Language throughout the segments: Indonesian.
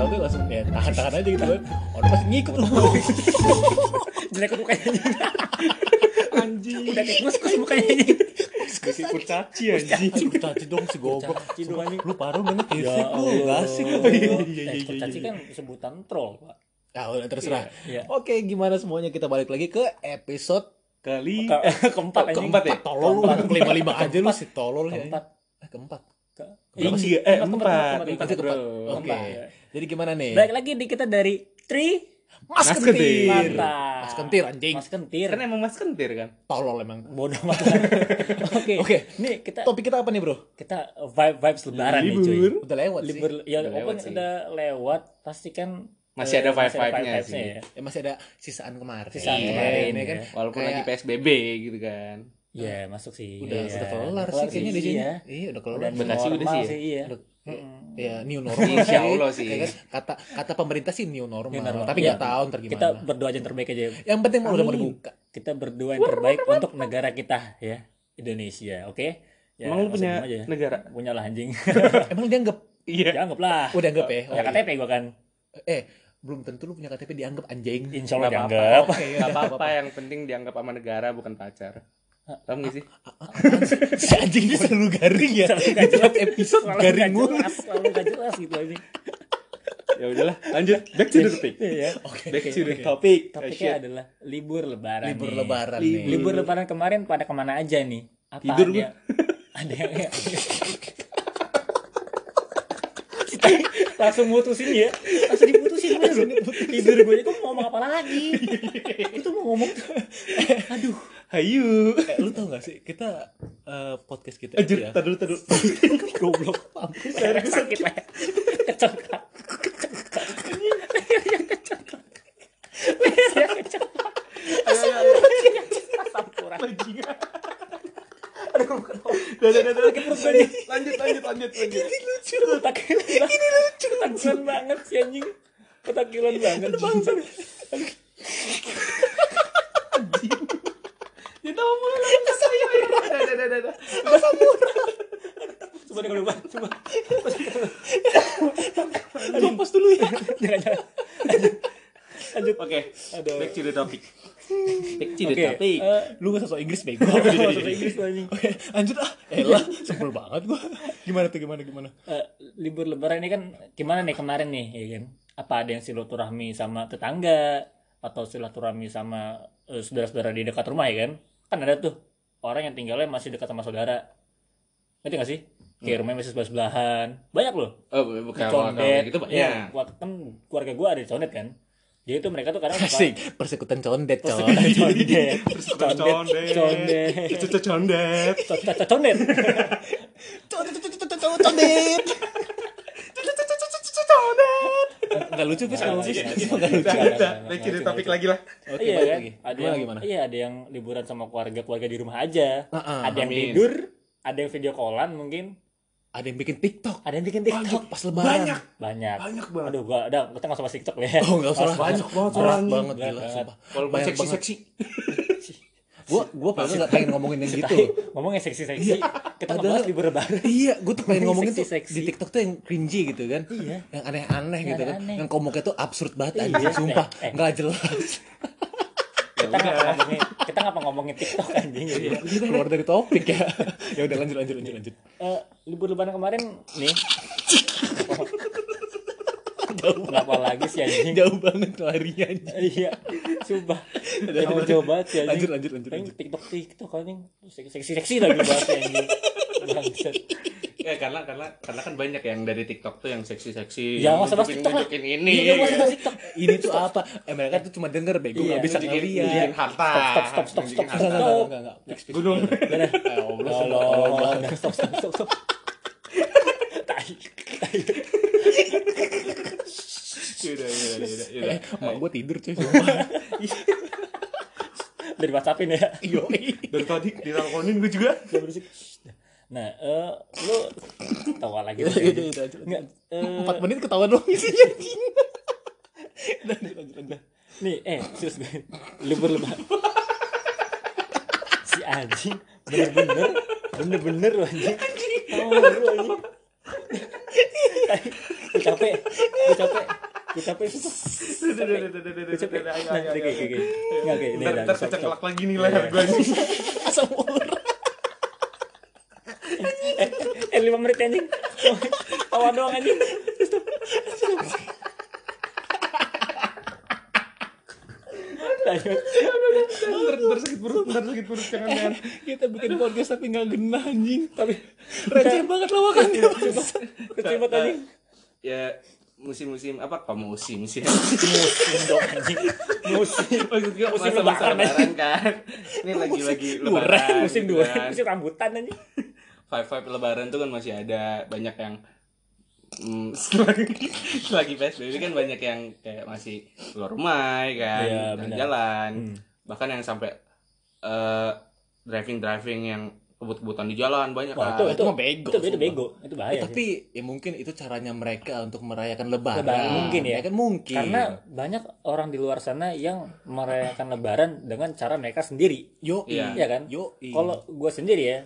tahu tuh langsung ya tahan tahan aja gitu kan orang masih ngikut loh jelek tuh kayaknya anjing. Udah kayak kus-kus mukanya. Anjing Masih kurcaci anjing. Tadi dong si Kurcaci anjing. lu parah banget. Ya fisik lu gak asik. Lu iya, iya, eh iya, kurcaci iya. kan sebutan troll pak. Ya udah terserah Iya. oke gimana semuanya? Kita balik lagi ke episode Kali Ke- keempat anjing. keempat ya? tolol lu. Kelima lima aja lu si tolol ya. Keempat. Eh, keempat Ke- Berapa sih? Iya, Eh, empat. keempat. bro. Oke. Keempat. Jadi gimana nih? Balik lagi di kita dari Tri Mas Mas Kentir. Kentir. Mantap. Mas Kentir anjing. Mas Kentir. kan emang mas kentir kan? Tolol emang. Bodoh amat. Oke. Oke. Nih kita Topik kita apa nih, Bro? kita vibe vibes lebaran nih cuy. Libur. Udah lewat sih. Libur ya Udah lewat sih. udah lewat pasti kan Masih eh, ada vibe-vibe-nya vibe-vibes-nya sih. ya. Ya masih ada sisaan kemarin. Sisaan Iya, kemarin, ini ya. kan Walaupun kayak lagi PSBB gitu kan. Iya, masuk sih. udah Iya, udah kelar kelar sih kayaknya di sini. Iya. Iya, udah kelar. Udah Bekasi udah normal sih ya? Iya. Udah- Mm-mm. Ya, new normal. Insya Allah sih. Ya kan? Kata kata pemerintah sih new normal. New normal. Tapi Iya. nggak tahu ntar gimana. Kita berdoa aja yang terbaik aja. Yang penting mau udah mau dibuka. Kita berdoa yang terbaik untuk negara kita ya, Indonesia. Oke? Ya, Emang lu punya aja. negara? Punya lah anjing. Emang dianggap Iya. ya anggaplah. udah anggap ya? Ya KTP gua kan. Eh, belum tentu lu punya KTP dianggap anjing. Insya Allah dianggap. Oke, ya, Gak apa-apa yang penting dianggap sama negara bukan pacar. Paham gak sih? si anjing ini selalu garing ya. Selalu Di nggak tiap jelas. episode Selalu garing mulu. jelas, Selalu gak jelas gitu anjing. Ya udahlah, lanjut. Back to the topic. Iya. Oke. Back to the oke. topic. Topiknya Oh, shit. adalah libur lebaran. Libur nih. lebaran Libur. nih. Libur lebaran kemarin pada ke mana aja nih? Apa Tidur ada? Ada yang Kita langsung mutusin ya langsung diputusin dulu tidur gue itu mau ngomong apa lagi itu mau ngomong aduh Hayu. Eh, lu tau gak sih? Kita eh, podcast kita Anjir, ya. tar dulu. Goblok. leher sakit. Leher kecengkak udah, udah, udah. Lanjut, lanjut, lanjut, lanjut. lucu. Petakilan ini lucu. Petakilan banget si anjing petakilan banget bangsa Kita mau mulai lagi. Udah, udah, udah. coba deh kalau lupa coba Kompas dulu ya. jangan jangan lanjut Oke, Aduh. back to the topic. Back to the oke topic. eh, Lu gak sosok Inggris bego. bahasa Inggris anjing Oke, lanjut ah. Elah, sebel banget gua. Gimana tuh gimana gimana? Eh, libur lebaran ini kan gimana nih kemarin nih ya kan apa ada yang silaturahmi sama tetangga atau silaturahmi sama eh, saudara-saudara di dekat rumah ya kan kan ada tuh orang yang tinggalnya masih dekat sama saudara. Ngerti gak sih? Kayak rumahnya masih sebelah sebelahan banyak loh. Oh, bukan condet gitu banyak. ya wak- kan keluarga gue ada condet kan? Jadi itu mereka tuh kadang suka Asik, persekutan condet, coy. condet. Condet Condet. condet. Cucu condet. condet condet Condet. Enggak lucu Fis kalau Fis. Enggak lucu. Udah, udah. Back to the topic lagi lah. Oke, iya kan lagi. ada Gimana yang gimana? iya ada yang liburan sama keluarga keluarga di rumah aja Heeh, ada yang amin. tidur ada yang video callan mungkin Ada yang bikin TikTok. ada yang bikin tiktok Pas lebaran. Banyak. banyak Banyak banget. aduh gua ada kita nggak usah bahas tiktok ya Oh, enggak usah. Banyak banget soalnya. banget gila, banget. sumpah. Banget. seksi-seksi. Gua gua padahal enggak pengen ngomongin yang gitu. Ngomongnya seksi seksi kita Padahal- libur lebaran Iya, gue tuh pengen ngomongin tuh di TikTok tuh yang cringy gitu kan. Iya. Yang aneh-aneh gitu kan. Yang komuknya tuh absurd banget Iya. anjing, sumpah. Eh, eh. Enggak jelas. kita nggak ngomongin kita nggak ngomongin tiktok anjing Iya, keluar dari topik ya. ya udah lanjut lanjut lanjut lanjut. Eh, libur lebaran kemarin nih nggak apa lagi sih anjing Jauh banget larinya anjing. iya coba jauh jauh banget sih Lanjut, lanjut, lanjut, lanjut. tiktok tiktok anjing seksi seksi lagi bahasnya anjing Bangsat. Ya karena karena karena kan banyak yang dari TikTok tuh yang seksi-seksi. Ya, yang masa nunjukin- TikTok lah. nunjukin ini. Iya, masa TikTok. Ini tuh apa? Eh mereka tuh cuma denger bego Iya, nggak bisa ngeliat. nunjukin harta. Stop, stop, stop, stop, stop, Enggak, enggak, enggak, enggak, enggak. Gunung. Udah, Ya Allah, stop, stop, stop, stop. Tai, tai. Yaudah, Eh, yaudah. emak gue tidur cuy. Dari WhatsAppin ya. Yoi. Dari tadi diteleponin gue juga. Nah, eh, lu tawa lagi. Udah, udah, udah, udah. Nggak, eh, Empat menit ketahuan dong isinya anjing. Lanjut, lanjut, lanjut. nih, eh, serius gue. Libur lebaran. Si anjing bener-bener bener-bener lu anjing. Oh, lu anjing. gue capek, gue capek. Ucapnya susah. Udah, udah, udah, udah, udah, Ucapnya. udah, oke, oke, oke. Nggak, oke, lagi nih leher gue nih. Asam ular. Eh, lima menit anjing. Tawa doang anjing. Lanjut. Sakit perut, sakit perut, jangan, jangan. Kita bikin podcast tapi nggak genah anjing. Tapi receh banget lawakannya. Receh banget anjing. Ya, musim-musim apa? Kok musim sih? Musim dong anjing. Musim. Maksud gue Musim masa-masa lebaran, lebaran kan. Ini lagi-lagi lebaran. Musim gitu dua. kan. Musim rambutan anjing. Five Five lebaran tuh kan masih ada banyak yang Hmm, selagi, selagi PSBB kan banyak yang kayak masih keluar rumah ya kan, Iya, benar. jalan, Hmm. bahkan yang sampai eh driving driving yang kebut-kebutan di jalan banyak Wah, kan. itu itu mah bego, Itu, itu bego. Itu bahaya. Eh, sih. tapi ya mungkin itu caranya mereka untuk merayakan lebaran. Lebaran, mungkin ya. kan mungkin. karena banyak orang di luar sana yang merayakan lebaran dengan cara mereka sendiri. yo Iya. Iya kan? Yo, Kalau gue sendiri ya,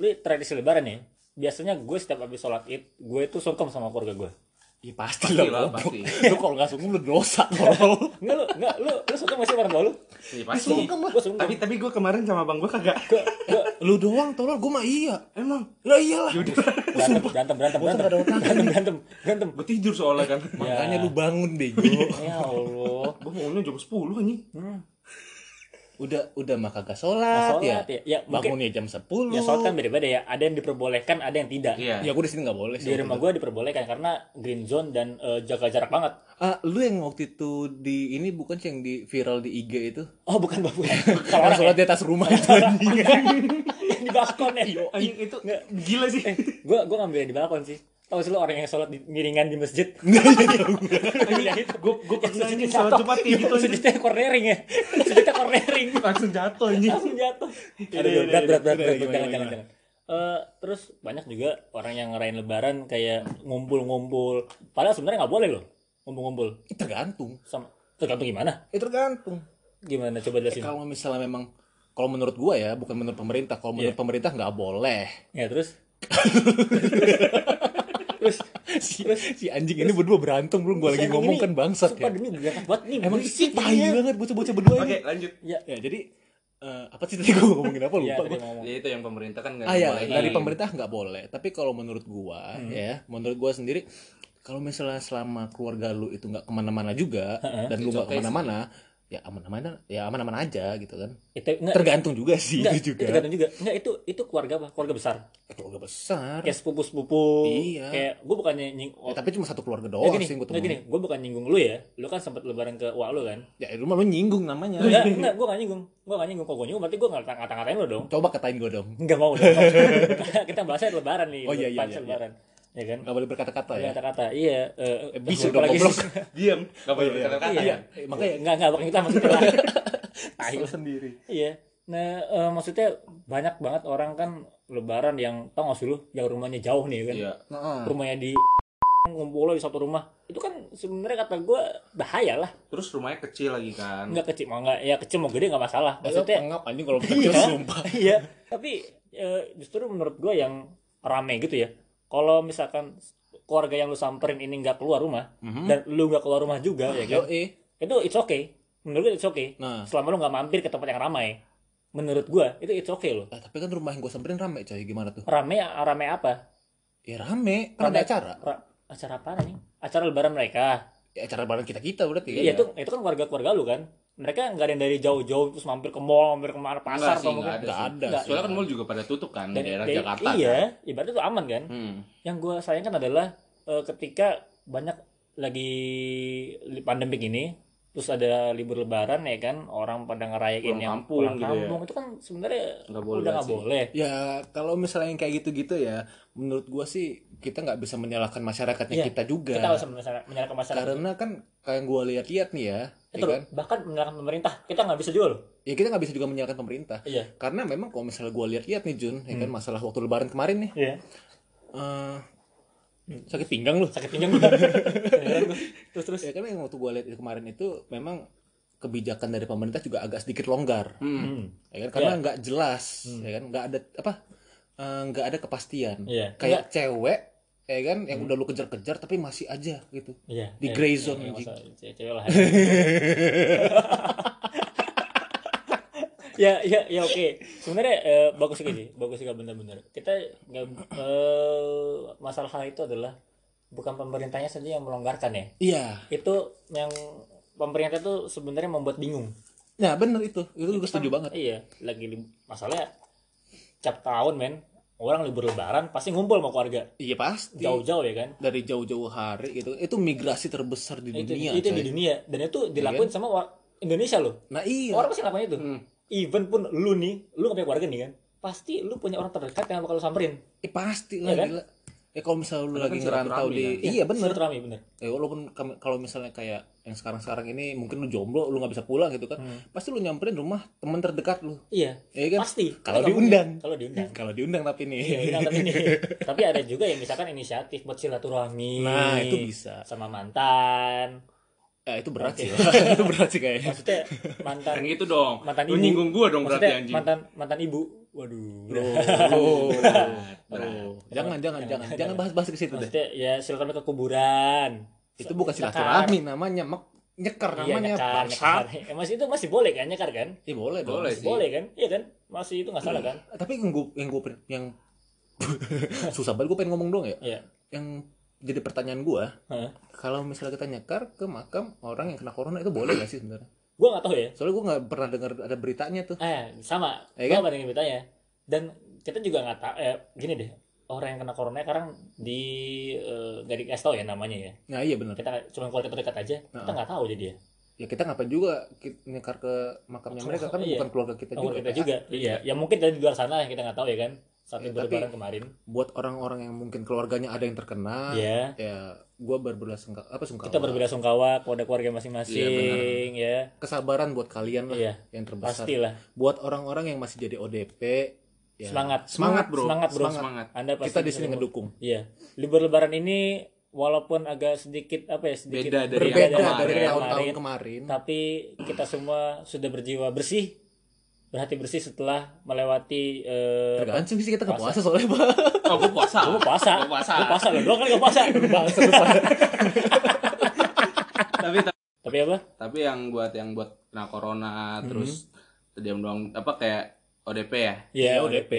lu tradisi lebaran ya, biasanya gue setiap habis sholat id, gue itu sungkem sama keluarga gue. Ya pasti lah, Pasti lah, goblok. pasti. Lu kalau nggak sungguh lu dosa, tolol. Enggak lu, enggak lu, lu sungkem masih orang tua lu? Iya, pasti. Sungkem. Tapi tapi gue kemarin sama bang gue kagak. Gue, gue lu doang, tolol. Gue mah iya. Emang Lah iyalah. berantem, berantem, berantem, Gua berantem, nggak otaknya. berantem, berantem, berantem. gue tidur soalnya kan. Makanya lu bangun bego. Ya Allah. gue maunya jam 10 anjing. Udah udah mah kagak Nah, sholat, ya. ya, ya Bangunnya jam 10. ya sholat kan beda-beda ya. Ada yang diperbolehkan, ada yang tidak. Iya. Ya gue di sini nggak boleh Di rumah gue diperbolehkan karena green zone dan eh, jaga jarak banget. Ah, lu yang waktu itu di ini bukan sih yang di viral di IG itu? Oh bukan babu. Kalau sholat di atas rumah itu yang di balkon ya. Anjing itu gila sih. gue gue ngambil di balkon sih tahu sih lo orang yang sholat di miringan di masjid Iya, itu Gue gue pernah sholat. Jumat kayak gitu sujudnya cornering ya cornering Langsung jatuh anjing. langsung jatuh Iya, Aduh, iya, berat berat berat, berat. gimana, jangan jangan jangan Eh, terus banyak juga orang yang ngerayain lebaran kayak ngumpul-ngumpul padahal sebenarnya nggak boleh loh ngumpul-ngumpul Tergantung. sama tergantung gimana Ya tergantung. gimana coba Eh, jelasin kalau misalnya memang kalau menurut gua ya, bukan menurut pemerintah. Kalau menurut Iya. pemerintah nggak boleh. ya terus terus si, si anjing ini berdua berantem belum gua lagi ngomong ini, kan bangsat ya. demi berangkat buat nih Emang berisik tai jadinya. banget bocah-bocah berdua ini. Oke, lanjut. ya Ya, jadi eh, apa sih tadi gua ngomongin apa ya lupa mau ngomong Ya itu yang pemerintah kan nggak Ah ya, dari pemerintah nggak boleh. Tapi kalau menurut gua Hmm. ya, menurut gua sendiri, kalau misalnya selama keluarga lu itu nggak ke mana-mana juga dan lu nggak ke mana-mana, ya aman-aman, ya aman-aman aja gitu kan. itu enggak Tergantung juga sih enggak, itu juga. itu tergantung juga enggak itu itu keluarga apa keluarga besar Keluarga besar. kayak sepupu sepupu Iya. kayak gue bukannya nying Ya, tapi cuma satu keluarga Ya doang gini, sih nggak temuin. gini, gue bukan nyinggung lu ya. Lu kan sempat lebaran ke wak lu kan? Ya itu mah lu nyinggung namanya. Enggak, enggak, gue gak nyinggung. Gue gak nyinggung. Kok gue nyinggung berarti gue ngata ngata-ngatain lu dong. Coba katain gua dong. Enggak mau dong. Kita- Kita bahasnya lebaran nih. Oh, iya, iya, punch iya, lebaran. Ya kan? Gak boleh berkata-kata ya. Kata-kata. Iya. bisu lupa dong, lagi goblok. Diam, nggak boleh Iya, berkata-kata. Iya. Eh, makanya Enggak, enggak. Bukan kita maksudnya. Salah sendiri. Iya. Nah, eh, maksudnya banyak banget orang kan lebaran yang tau gak sih lu yang rumahnya jauh nih kan? Iya. Nah, Rumahnya di ngumpul di satu rumah. Itu kan sebenarnya kata gue bahaya lah. Terus rumahnya kecil lagi kan. Enggak kecil, mau enggak ya kecil mau gede nggak masalah. maksudnya pengap anjing kalau kecil Iya. sumpah. iya. Tapi justru menurut gue yang rame gitu ya. Kalau misalkan keluarga yang lu samperin ini nggak keluar rumah dan lu nggak keluar rumah juga ya Yo, kan, eh. itu it's okay. Menurut gue it's okay. Nah. Selama lu nggak mampir ke tempat yang ramai, menurut gue itu it's okay loh. Ah, tapi kan rumah yang gue samperin rame coy, gimana tuh? Rame rame apa? Ya rame, kan ada acara. Ra- acara apa nih? Acara lebaran mereka. Ya, acara bareng kita-kita berarti Iya ya. itu itu kan keluarga-keluarga lu kan. Mereka nggak ada yang dari jauh-jauh terus mampir ke mall, mampir ke mana pasar atau enggak mungkin ada. Nggak ada Nggak. sih. Soalnya kan mall juga pada tutup kan di Dan- daerah dan- Jakarta. Iya, kan. ibaratnya itu aman kan. Hmm. Yang gue sayangkan adalah eh, ketika banyak lagi pandemik ini, terus ada libur lebaran ya kan, orang pada ngerayain Pulang yang kampung pulang gitu ya. kampung itu kan sebenarnya Nggak boleh udah nggak boleh. Ya kalau misalnya yang kayak gitu-gitu ya, menurut gua sih kita nggak bisa menyalahkan masyarakatnya Iya, kita juga. Kita harus menyalahkan menyalahkan masyarakat. Karena kan kayak yang gua lihat-lihat nih ya, itu ya kan? bahkan menyalahkan pemerintah. Kita nggak bisa juga loh. Ya kita nggak bisa juga menyalahkan pemerintah. Iya. Karena memang kalau misalnya gua lihat-lihat nih Jun, ya Hmm. kan masalah waktu lebaran kemarin nih, Iya. eh, sakit pinggang lu. Sakit pinggang terus terus. Ya kan yang waktu gua lihat itu kemarin itu memang kebijakan dari pemerintah juga agak sedikit longgar. Hmm. Ya kan karena nggak jelas, ya kan nggak ada apa eh, nggak ada kepastian. Iya. Kayak cewek ya kan yang udah lu kejar-kejar tapi masih aja gitu. Iya. Di iya, gray iya, zone, iya, masa cewek lah. ya. Ya ya oke. Sebenarnya eh, bagus juga sih bagus juga bener-bener. Kita nggak eh, masalah hal itu adalah bukan pemerintahnya saja yang melonggarkan ya. Iya. Itu yang pemerintah itu sebenarnya membuat bingung. Nah bener itu. Itu gue setuju banget. iya lagi masalahnya cap tahun men orang libur lebaran pasti ngumpul sama keluarga. Iya pasti. Jauh-jauh ya kan? Dari jauh-jauh hari gitu. Itu migrasi terbesar di itu dunia itu coy. di dunia. Dan itu dilakuin sama wa- Indonesia loh. Nah iya. Orang pasti ngelakuin itu. Even pun lu nih lu gak punya keluarga nih kan? Pasti lu punya orang terdekat yang bakal lu samperin. Eh, pasti Iya lah kan? gila. Ya kalau misalnya lu lagi kan ngerantau di kan? iya bener. Silaturahmi bener. Ya walaupun kalau misalnya kayak yang sekarang-sekarang ini mungkin lu jomblo lu nggak bisa pulang gitu kan pasti lu nyamperin rumah teman terdekat lu. Iya ya kan? pasti. Kalau diundang. kalau diundang. Kalau diundang tapi nih Iya, undang tapi nih tapi ada juga yang misalkan inisiatif buat silaturahmi. Nah, itu bisa. sama mantan. Ya itu berat sih itu berat sih kayaknya. Maksudnya mantan Kan gitu dong. Mantan Lu ibu. nyinggung gua dong berarti maksudnya anjing. mantan mantan ibu. Waduh. Oh, oh. jangan. Jangan jangan jangan. bahas-bahas ke situ deh. Maksudnya ya silaturahmi ke kuburan itu bukan Nyekar. silaturahmi namanya mek nyekar iya namanya nyekar, bangsat. nyekar. Eh, masih itu masih boleh kan nyekar kan? Iya boleh dong. Boleh masih sih. boleh kan? Iya kan? Masih itu nggak salah kan? Tapi yang gue yang gue yang susah banget gue pengen ngomong dong ya. Iya. Yang jadi pertanyaan gue Hah? kalau misalnya kita nyekar ke makam orang yang kena corona itu boleh gak sih sebenarnya? Gua nggak tahu ya. Soalnya gue nggak pernah dengar ada beritanya tuh. Eh sama. Ya gua kan? bandingin beritanya. Dan kita juga nggak tahu eh, gini deh orang yang kena corona sekarang di eh, nggak dikasih tahu ya namanya ya. Nah iya benar kita cuma keluarga terdekat aja kita nggak tahu jadi ya. Ya kita ngapain juga nyekar ke makamnya mereka kan Iya. bukan keluarga kita keluarga juga. kita juga iya. ya mungkin dari luar sana yang kita nggak tahu ya kan saat Ya, libur tapi- lebaran kemarin. buat orang-orang yang mungkin keluarganya ada yang terkena ya ya gue berbelasungkawa apa sungkawa. Kita berbela sungkawa kepada keluarga masing-masing ya. Kesabaran buat kalian lah Iya. yang terbesar. pastilah. Buat orang-orang yang masih jadi ODP ya, semangat semangat bro semangat bro Semangat. anda pasti kita di bisa sini ngedukung. Iya, libur lebaran ini walaupun agak sedikit apa ya sedikit Beda dari berbeda yang dari kemarin. tahun-tahun kemarin tapi kita semua sudah berjiwa bersih, berhati bersih setelah melewati eh, tergantung sih kita nggak puasa soalnya pak Oh, gua puasa. Gua puasa, Gua puasa. Gua puasa loh, kan gak puasa. Bangsa. Tapi Tapi apa? tapi yang buat yang buat kena corona terus terdiam doang apa kayak ODP ya? Iya, ODP,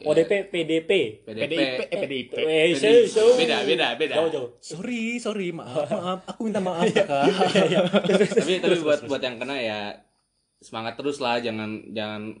ODP, PDP. PDP. PDIP eh PDIP Eh, so, so. Beda, beda, beda. Jauh, jauh. sorry sorry maaf maaf aku minta maaf kakak tapi tapi buat buat yang kena ya semangat terus lah jangan jangan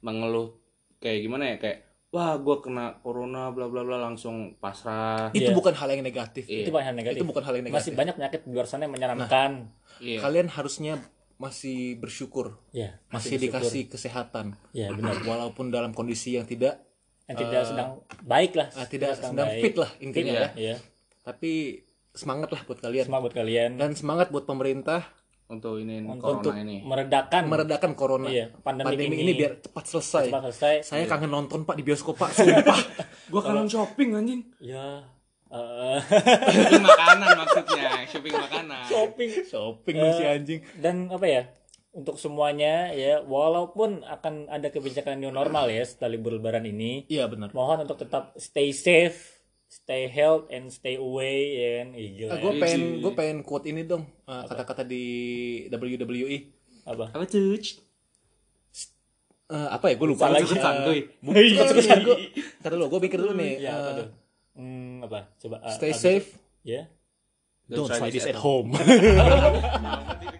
mengeluh kayak gimana ya kayak wah gua kena corona bla bla bla langsung pasrah itu Iya. bukan hal yang negatif Iya. Itu banyak negatif. itu bukan hal yang Masih negatif banyak penyakit di luar sana yang menyeramkan. iya kalian harusnya masih bersyukur Ya, masih bersyukur. dikasih kesehatan Ya, benar. walaupun dalam kondisi yang tidak Yang tidak sedang baik lah. ah, tidak sedang baik. fit lah Fit intinya ya, ya iya. tapi semangat lah buat kalian Semangat buat kalian dan semangat buat pemerintah untuk ini untuk corona ini meredakan meredakan corona Iya, pandemi pandemi, ini. ini. biar cepat selesai cepat selesai. saya kangen nonton pak di bioskop pak sumpah gua kangen shopping anjing Ya, eh, shopping makanan maksudnya shopping makanan. Shopping. Shopping Eh, si anjing. dan apa ya untuk semuanya ya walaupun akan ada kebijakan new normal ya setelah libur lebaran ini iya benar. mohon untuk tetap stay safe stay health and stay away ya kan Ih, gila ya. gue pengen gue pengen quote ini dong eh, kata-kata di WWE apa? Apa tuh? Eh, apa ya? Gue lupa Salah lagi. Suket santuy. bukan gue pikir dulu nih. Ya apa eh, tuh? hmm, apa coba ah, stay habis- safe. Ya don't try try this this at at home